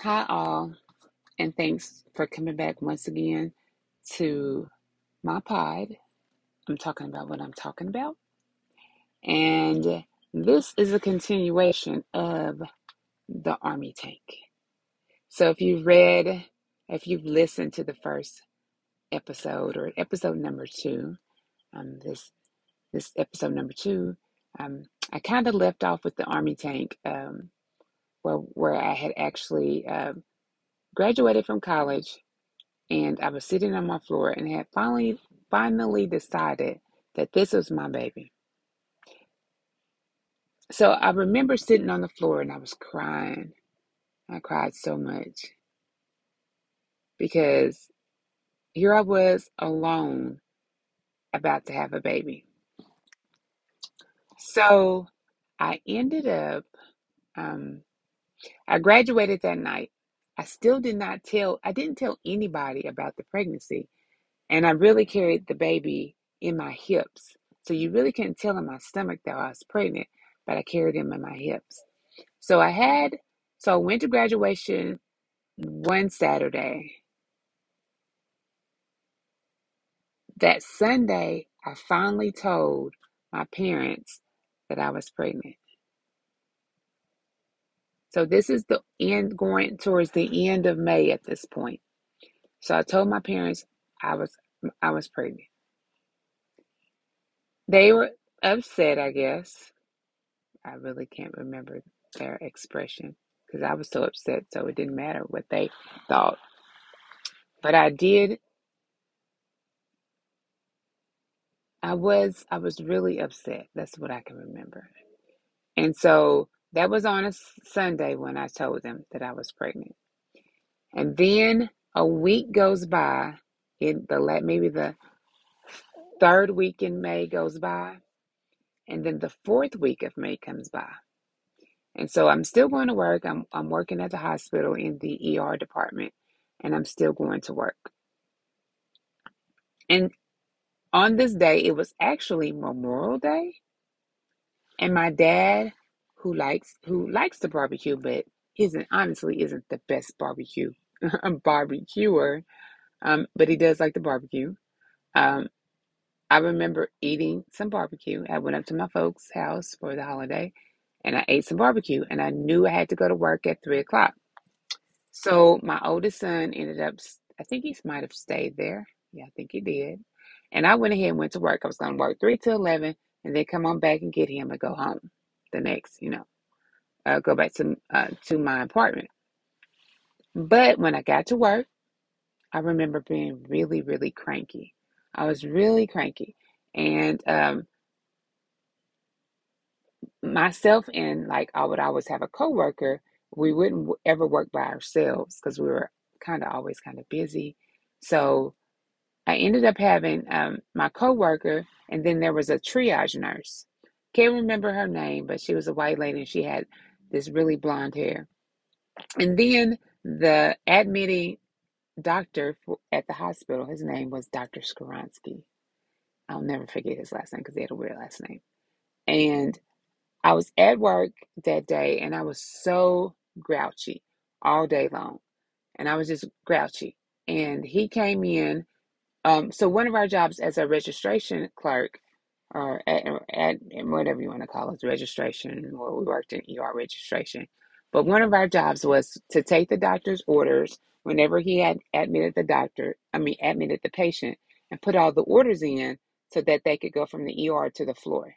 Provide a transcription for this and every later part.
Hi, all, and thanks for coming back once again to my pod. I'm talking about what I'm talking about, and this is a continuation of the Army Tank. So, if you've read, if you've listened to the first episode or episode number two, um, this this episode number two, um, I kind of left off with the Army Tank, um, where where I had actually uh, graduated from college and I was sitting on my floor and had finally finally decided that this was my baby. So I remember sitting on the floor and I was crying. I cried so much because here I was alone about to have a baby. So I ended up um, I graduated that night. I still did not tell I didn't tell anybody about the pregnancy And I really carried the baby in my hips. So you really couldn't tell in my stomach that I was pregnant, but I carried him in my hips. So I had, so I went to graduation one Saturday. That Sunday, I finally told my parents that I was pregnant. So this is the end, going towards the end of May at this point. So I told my parents I was I was pregnant. They were upset, I guess. I really can't remember their expression because I was so upset, so it didn't matter what they thought. But I did. I was. I was really upset. That's what I can remember. And so that was on a Sunday when I told them that I was pregnant. And then a week goes by. In the maybe the third week in May goes by, and then the fourth week of May comes by. And so I'm still going to work. I'm, I'm working at the hospital in the ER department, and I'm still going to work. And on this day, it was actually Memorial Day, and my dad, who likes who likes the barbecue, but isn't honestly isn't the best barbecue barbecuer, um, but he does like the barbecue. Um, I remember eating some barbecue. I went up to my folks' house for the holiday, and I ate some barbecue, and I knew I had to go to work at three o'clock. So my oldest son ended up, I think he might have stayed there. Yeah, I think he did. And I went ahead and went to work. I was going to work 3 to 11 and then come on back and get him and go home the next, you know, uh, go back to, uh, to my apartment. But when I got to work, I remember being really, really cranky. I was really cranky. And um, myself and like I would always have a coworker, we wouldn't ever work by ourselves because we were kind of always kind of busy. So I ended up having um, my coworker, and then there was a triage nurse. Can't remember her name, but she was a white lady and she had this really blonde hair. And then the admitting doctor at the hospital, his name was Dr. Skoronsky. I'll never forget his last name because he had a weird last name. And I was at work that day and I was so grouchy all day long. And I was just grouchy. And he came in um, so one of our jobs as a registration clerk, or at, at, whatever you want to call it, registration, or we worked in ER registration. But one of our jobs was to take the doctor's orders whenever he had admitted the doctor, I mean, admitted the patient, and put all the orders in so that they could go from the ER to the floor.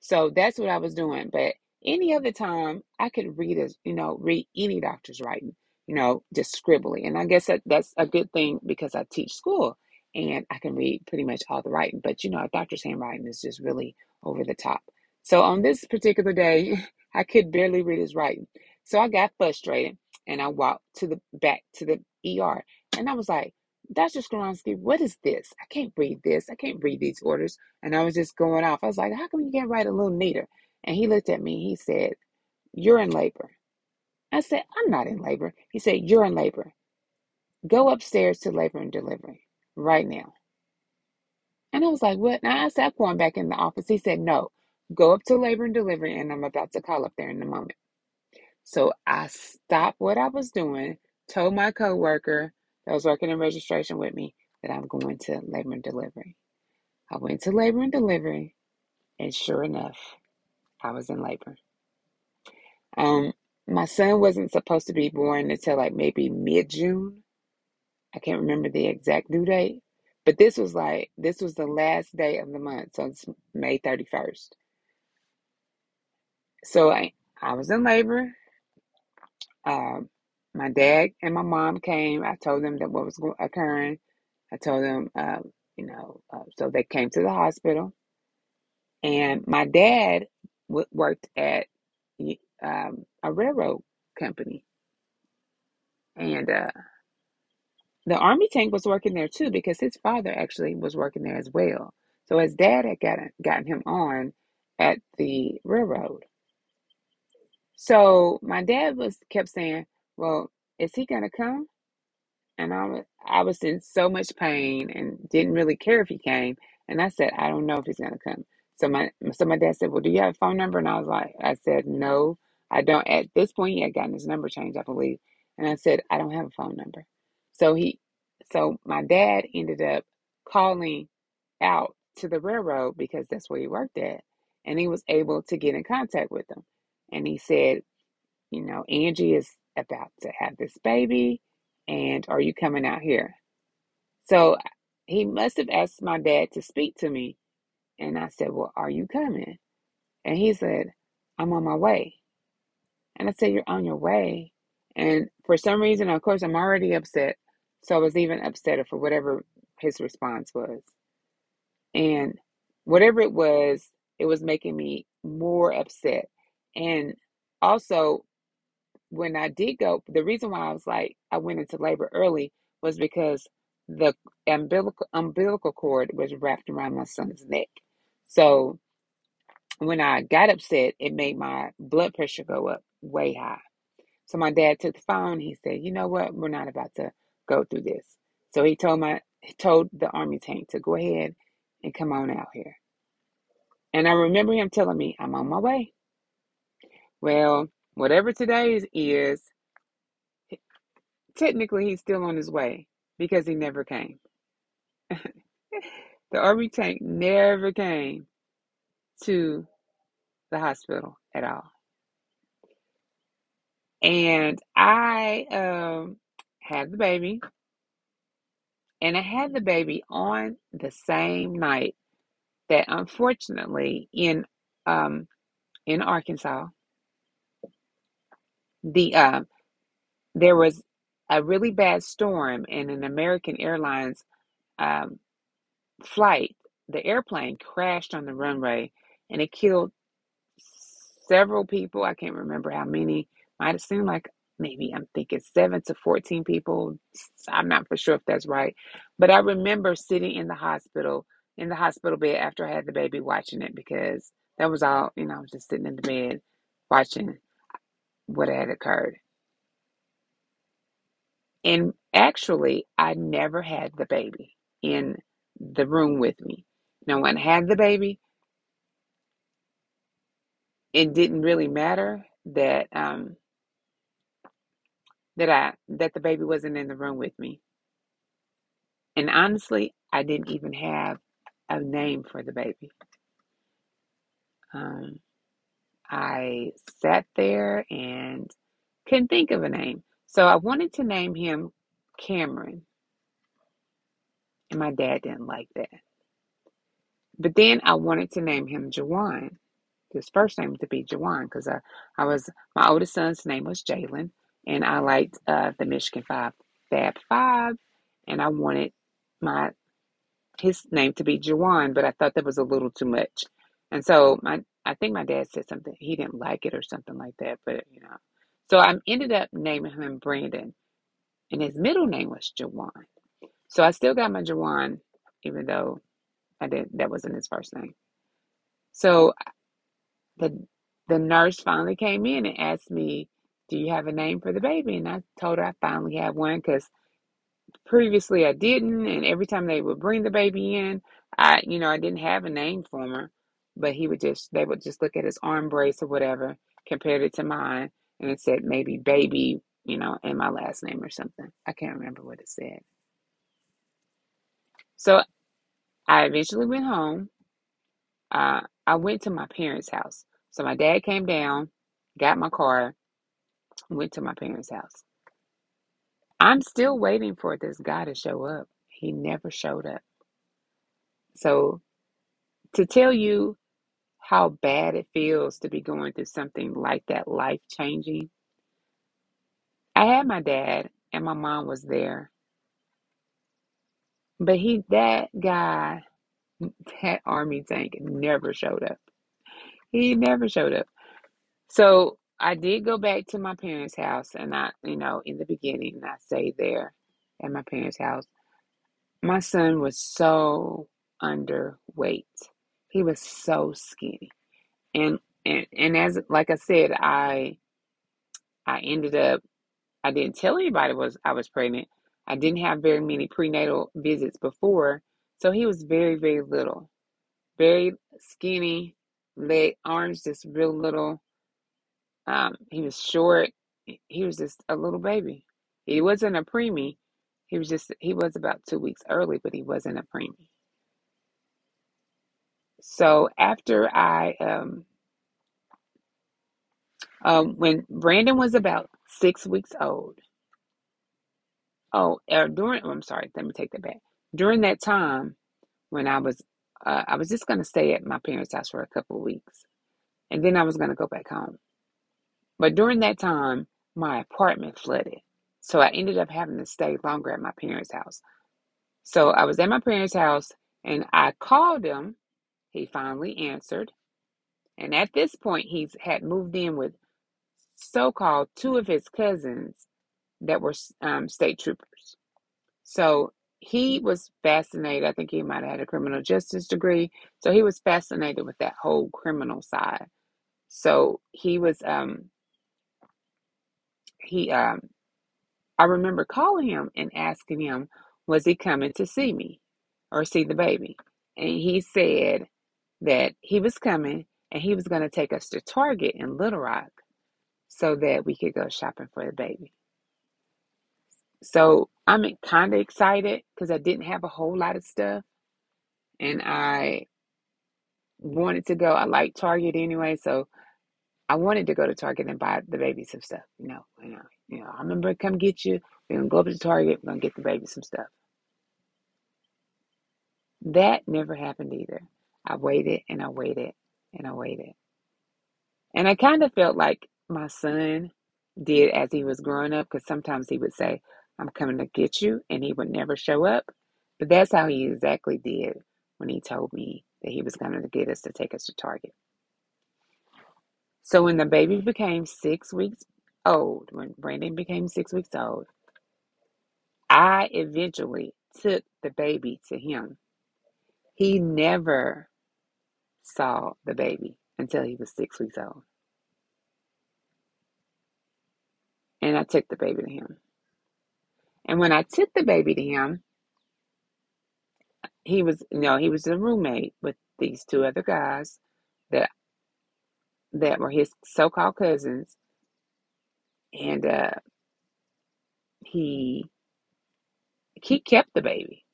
So that's what I was doing. But any other time, I could read as you know, read any doctor's writing, you know, just scribbly. And I guess that that's a good thing because I teach school and I can read pretty much all the writing. But you know, a doctor's handwriting is just really over the top. So on this particular day, I could barely read his writing. So I got frustrated and I walked to the back to the ER and I was like, Dr. Skoronsky, what is this? I can't read this. I can't read these orders. And I was just going off. I was like, how come you can't write a little neater? And he looked at me. He said, You're in labor. I said, I'm not in labor. He said, You're in labor. Go upstairs to labor and delivery right now. And I was like, What? Now I said, going back in the office. He said, No, go up to labor and delivery, and I'm about to call up there in a moment. So I stopped what I was doing, told my coworker that was working in registration with me that I'm going to labor and delivery. I went to labor and delivery, and sure enough, I was in labor. Um, my son wasn't supposed to be born until like maybe mid June. I can't remember the exact due date, but this was like this was the last day of the month, so it's May 31st. So I I was in labor. Um, my dad and my mom came. I told them that what was occurring. I told them, uh, you know, uh, so they came to the hospital. And my dad w- worked at um, a railroad company, and uh, the army tank was working there too because his father actually was working there as well. So his dad had gotten gotten him on at the railroad. So my dad was kept saying, "Well, is he gonna come?" And I was I was in so much pain and didn't really care if he came. And I said, I don't know if he's gonna come. So my so my dad said, Well, do you have a phone number? And I was like, I said, No, I don't. At this point, he had gotten his number changed, I believe. And I said, I don't have a phone number. So he, so my dad ended up calling out to the railroad because that's where he worked at, and he was able to get in contact with them. And he said, you know, Angie is about to have this baby, and are you coming out here? So uh, he must have asked my dad to speak to me. And I said, Well, are you coming? And he said, I'm on my way. And I said, You're on your way. And for some reason, of course, I'm already upset. So I was even upset for whatever his response was. And whatever it was, it was making me more upset. And also, when I did go, the reason why I was like, I went into labor early was because the umbilical, umbilical cord was wrapped around my son's neck. So when I got upset, it made my blood pressure go up way high. So my dad took the phone. He said, "You know what? We're not about to go through this." So he told my he told the army tank to go ahead and come on out here. And I remember him telling me, "I'm on my way." Well, whatever today's is, technically he's still on his way because he never came. the army tank never came to the hospital at all. And I um, had the baby, and I had the baby on the same night that, unfortunately, in um, in Arkansas, the uh, there was a really bad storm, and an American Airlines um, flight, the airplane crashed on the runway, and it killed several people. I can't remember how many. Might have seemed like maybe I'm thinking seven to 14 people. I'm not for sure if that's right. But I remember sitting in the hospital, in the hospital bed after I had the baby watching it because that was all, you know, I was just sitting in the bed watching what had occurred. And actually, I never had the baby in the room with me. No one had the baby, it didn't really matter that um, that I that the baby wasn't in the room with me. And honestly, I didn't even have a name for the baby. Um, I sat there and couldn't think of a name. So I wanted to name him Cameron. And my dad didn't like that. But then I wanted to name him Jawan. His first name to be Jawan because I, I was my oldest son's name was Jalen, and I liked uh, the Michigan Five Fab Five, and I wanted my his name to be Jawan, but I thought that was a little too much. And so my I think my dad said something he didn't like it or something like that, but you know. So I ended up naming him Brandon, and his middle name was Jawan. So I still got my Jawan, even though I did that wasn't his first name. So the the nurse finally came in and asked me, "Do you have a name for the baby?" And I told her I finally had one because previously I didn't, and every time they would bring the baby in, I you know I didn't have a name for him, but he would just they would just look at his arm brace or whatever, compared it to mine, and it said maybe baby, you know, and my last name or something. I can't remember what it said. So I eventually went home. Uh, I went to my parents' house. So my dad came down, got my car, went to my parents' house. I'm still waiting for this guy to show up. He never showed up. So to tell you how bad it feels to be going through something like that, life changing, I had my dad and my mom was there, but he, that guy, that army tank never showed up. He never showed up. So I did go back to my parents' house, and I, you know, in the beginning, I stayed there at my parents' house. My son was so underweight. He was so skinny. And and and as like I said, I I ended up I didn't tell anybody was I was pregnant. I didn't have very many prenatal visits before, so he was very very little, very skinny, leg arms just real little. Um, he was short. He was just a little baby. He wasn't a preemie. He was just he was about two weeks early, but he wasn't a preemie. So after I um um when Brandon was about six weeks old, oh, uh, during oh, I'm sorry, let me take that back. During that time when I was uh, I was just gonna stay at my parents' house for a couple of weeks, and then I was gonna go back home. But during that time, my apartment flooded, so I ended up having to stay longer at my parents' house. So I was at my parents' house, and I called him. He finally answered, and at this point, he had moved in with so-called two of his cousins that were um, state troopers. So he was fascinated. I think he might have had a criminal justice degree. So he was fascinated with that whole criminal side. So he was um he um I remember calling him and asking him was he coming to see me or see the baby. And he said that he was coming and he was going to take us to Target in Little Rock so that we could go shopping for the baby. So I'm kind of excited because I didn't have a whole lot of stuff and I wanted to go. I like Target anyway, so I wanted to go to Target and buy the baby some stuff. You know, you know, you know. I remember come get you. We're gonna go up to Target. We're gonna get the baby some stuff. That never happened either. I waited and I waited and I waited, and I kind of felt like my son did as he was growing up because sometimes he would say, I'm coming to get you, and he would never show up. But that's how he exactly did when he told me that he was coming to get us to take us to Target. So when the baby became six weeks old, when Brandon became six weeks old, I eventually took the baby to him. He never saw the baby until he was six weeks old. And I took the baby to him. And when I took the baby to him, he was you know, he was a roommate with these two other guys that that were his so-called cousins. And uh he he kept the baby.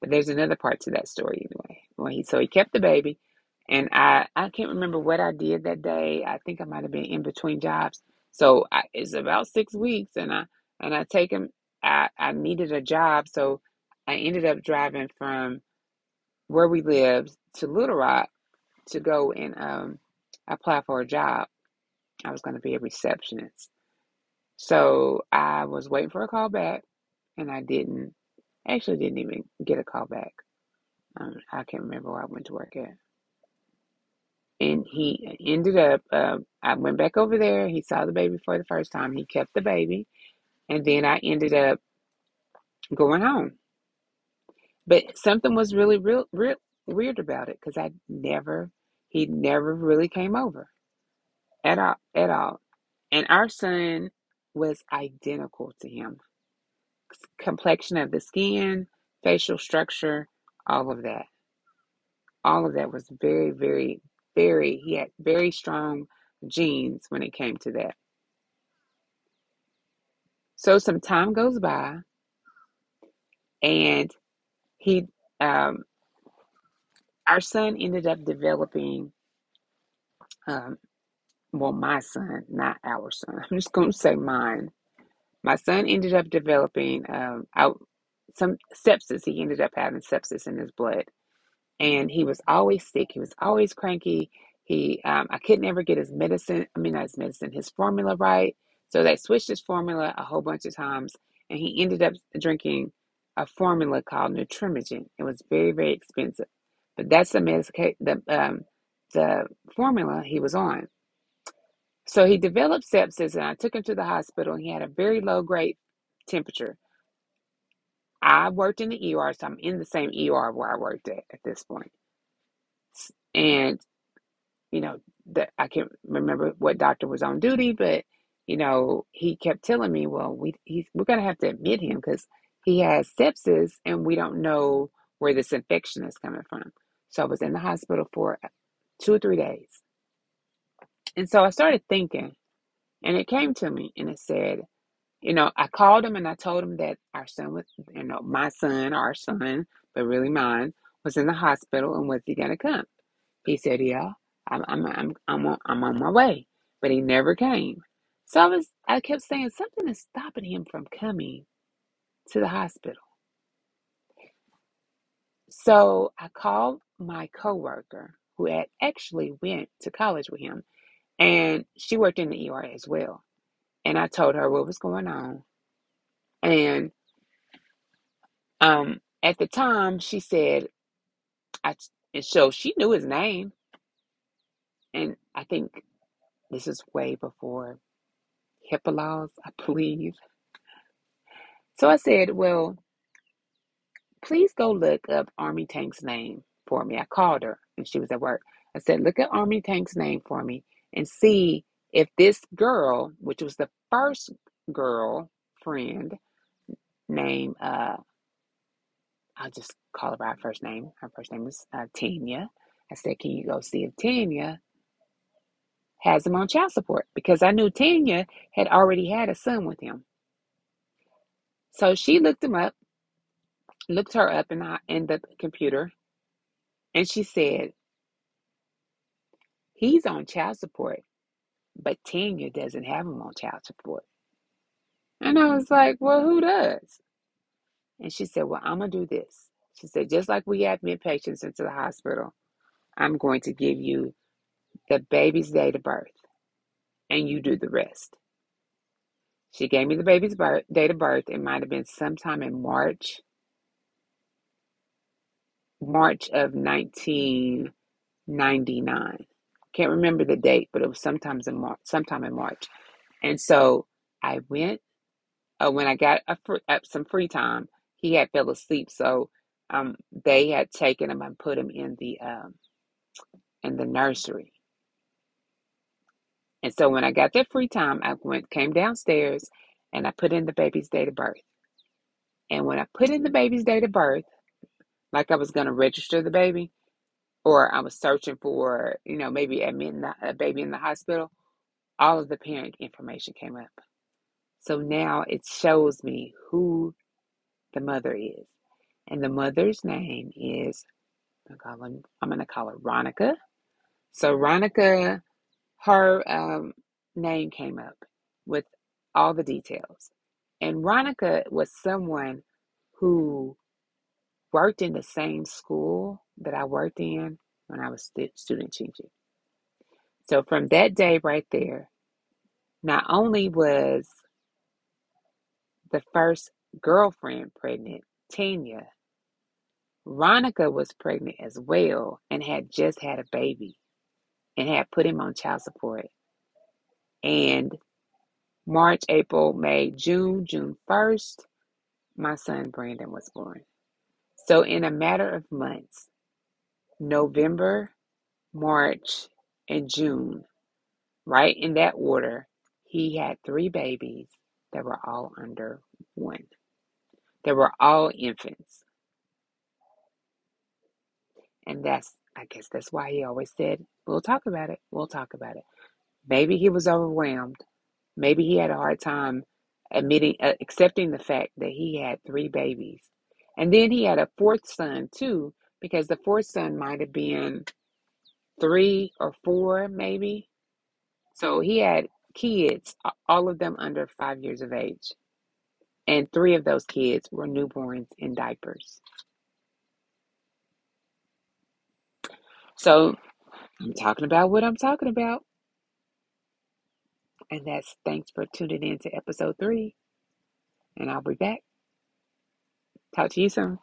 But there's another part to that story anyway. Well, he so he kept the baby, and I I can't remember what I did that day. I think I might have been in between jobs. So I, it's about six weeks, and I and I take him. I I needed a job, so I ended up driving from where we lived to Little Rock to go and um apply for a job. I was going to be a receptionist. So I was waiting for a call back, and I didn't. Actually, didn't even get a call back. Um, I can't remember where I went to work at. And he ended up. Uh, I went back over there. He saw the baby for the first time. He kept the baby, and then I ended up going home. But something was really real, real weird about it because I never, he never really came over at all, at all. And our son was identical to him. Complexion of the skin, facial structure, all of that. All of that was very, very, very, he had very strong genes when it came to that. So some time goes by, and he, um, our son ended up developing, um, well, my son, not our son. I'm just going to say mine. My son ended up developing um, out some sepsis. He ended up having sepsis in his blood and he was always sick. He was always cranky. He, um, I could never get his medicine. I mean, not his medicine, his formula right. So they switched his formula a whole bunch of times, and he ended up drinking a formula called Nutramigen. It was very, very expensive, but that's the medication, the um, the formula he was on. So he developed sepsis, and I took him to the hospital. And he had a very low grade temperature. I worked in the ER, so I'm in the same ER where I worked at at this point. And you know, that I can't remember what doctor was on duty, but you know, he kept telling me, "Well, we he's, we're gonna have to admit him because he has sepsis, and we don't know where this infection is coming from." So I was in the hospital for two or three days, and so I started thinking, and it came to me, and it said, you know, I called him and I told him that our son was, you know, my son, our son, but really mine, was in the hospital and was he gonna come? He said, "Yeah, I'm I'm I'm I'm on, I'm on my way," but he never came. So I was I kept saying something is stopping him from coming to the hospital. So I called my coworker who had actually went to college with him, and she worked in the ER as well. And I told her what was going on, and um, at the time she said, I and so she knew his name, and I think this is way before HIPAA laws, I believe. So I said, Well, please go look up Army Tank's name for me. I called her and she was at work. I said, Look at Army Tank's name for me and see if this girl, which was the first girl friend named, uh, I'll just call her by her first name. Her first name was uh, Tanya. I said, Can you go see if Tanya has him on child support? Because I knew Tanya had already had a son with him. So she looked him up, looked her up in in the computer, and she said, He's on child support, but Tanya doesn't have him on child support. And I was like, Well, who does? And she said, Well, I'm going to do this. She said, Just like we admit patients into the hospital, I'm going to give you the baby's date of birth, and you do the rest. She gave me the baby's birth, date of birth. It might have been sometime in March, March of 1999. Can't remember the date, but it was sometimes in March, sometime in March. And so I went. Uh, when I got a fr- uh, some free time, he had fell asleep, so um, they had taken him and put him in the um, in the nursery. And so when I got that free time, I went came downstairs and I put in the baby's date of birth. And when I put in the baby's date of birth, like I was going to register the baby, or I was searching for, you know, maybe admitting the, a baby in the hospital, all of the parent information came up. So now it shows me who the mother is. And the mother's name is, I'm going to call her Ronica. So Ronica, her um, name came up with all the details. And Ronica was someone who worked in the same school that I worked in when I was student teaching. So from that day right there, not only was the first girlfriend pregnant, Tanya, Ronica was pregnant as well and had just had a baby and had put him on child support. And March, April, May, June, June 1st, my son Brandon was born. So, in a matter of months, November, March, and June, right in that order, he had three babies that were all under one. They were all infants. And that's, I guess that's why he always said, we'll talk about it. We'll talk about it. Maybe he was overwhelmed. Maybe he had a hard time admitting, uh, accepting the fact that he had three babies. And then he had a fourth son too, because the fourth son might have been three or four, maybe. So he had kids, all of them under five years of age. And three of those kids were newborns in diapers. So I'm talking about what I'm talking about. And that's thanks for tuning in to episode three. And I'll be back. Talk to you soon.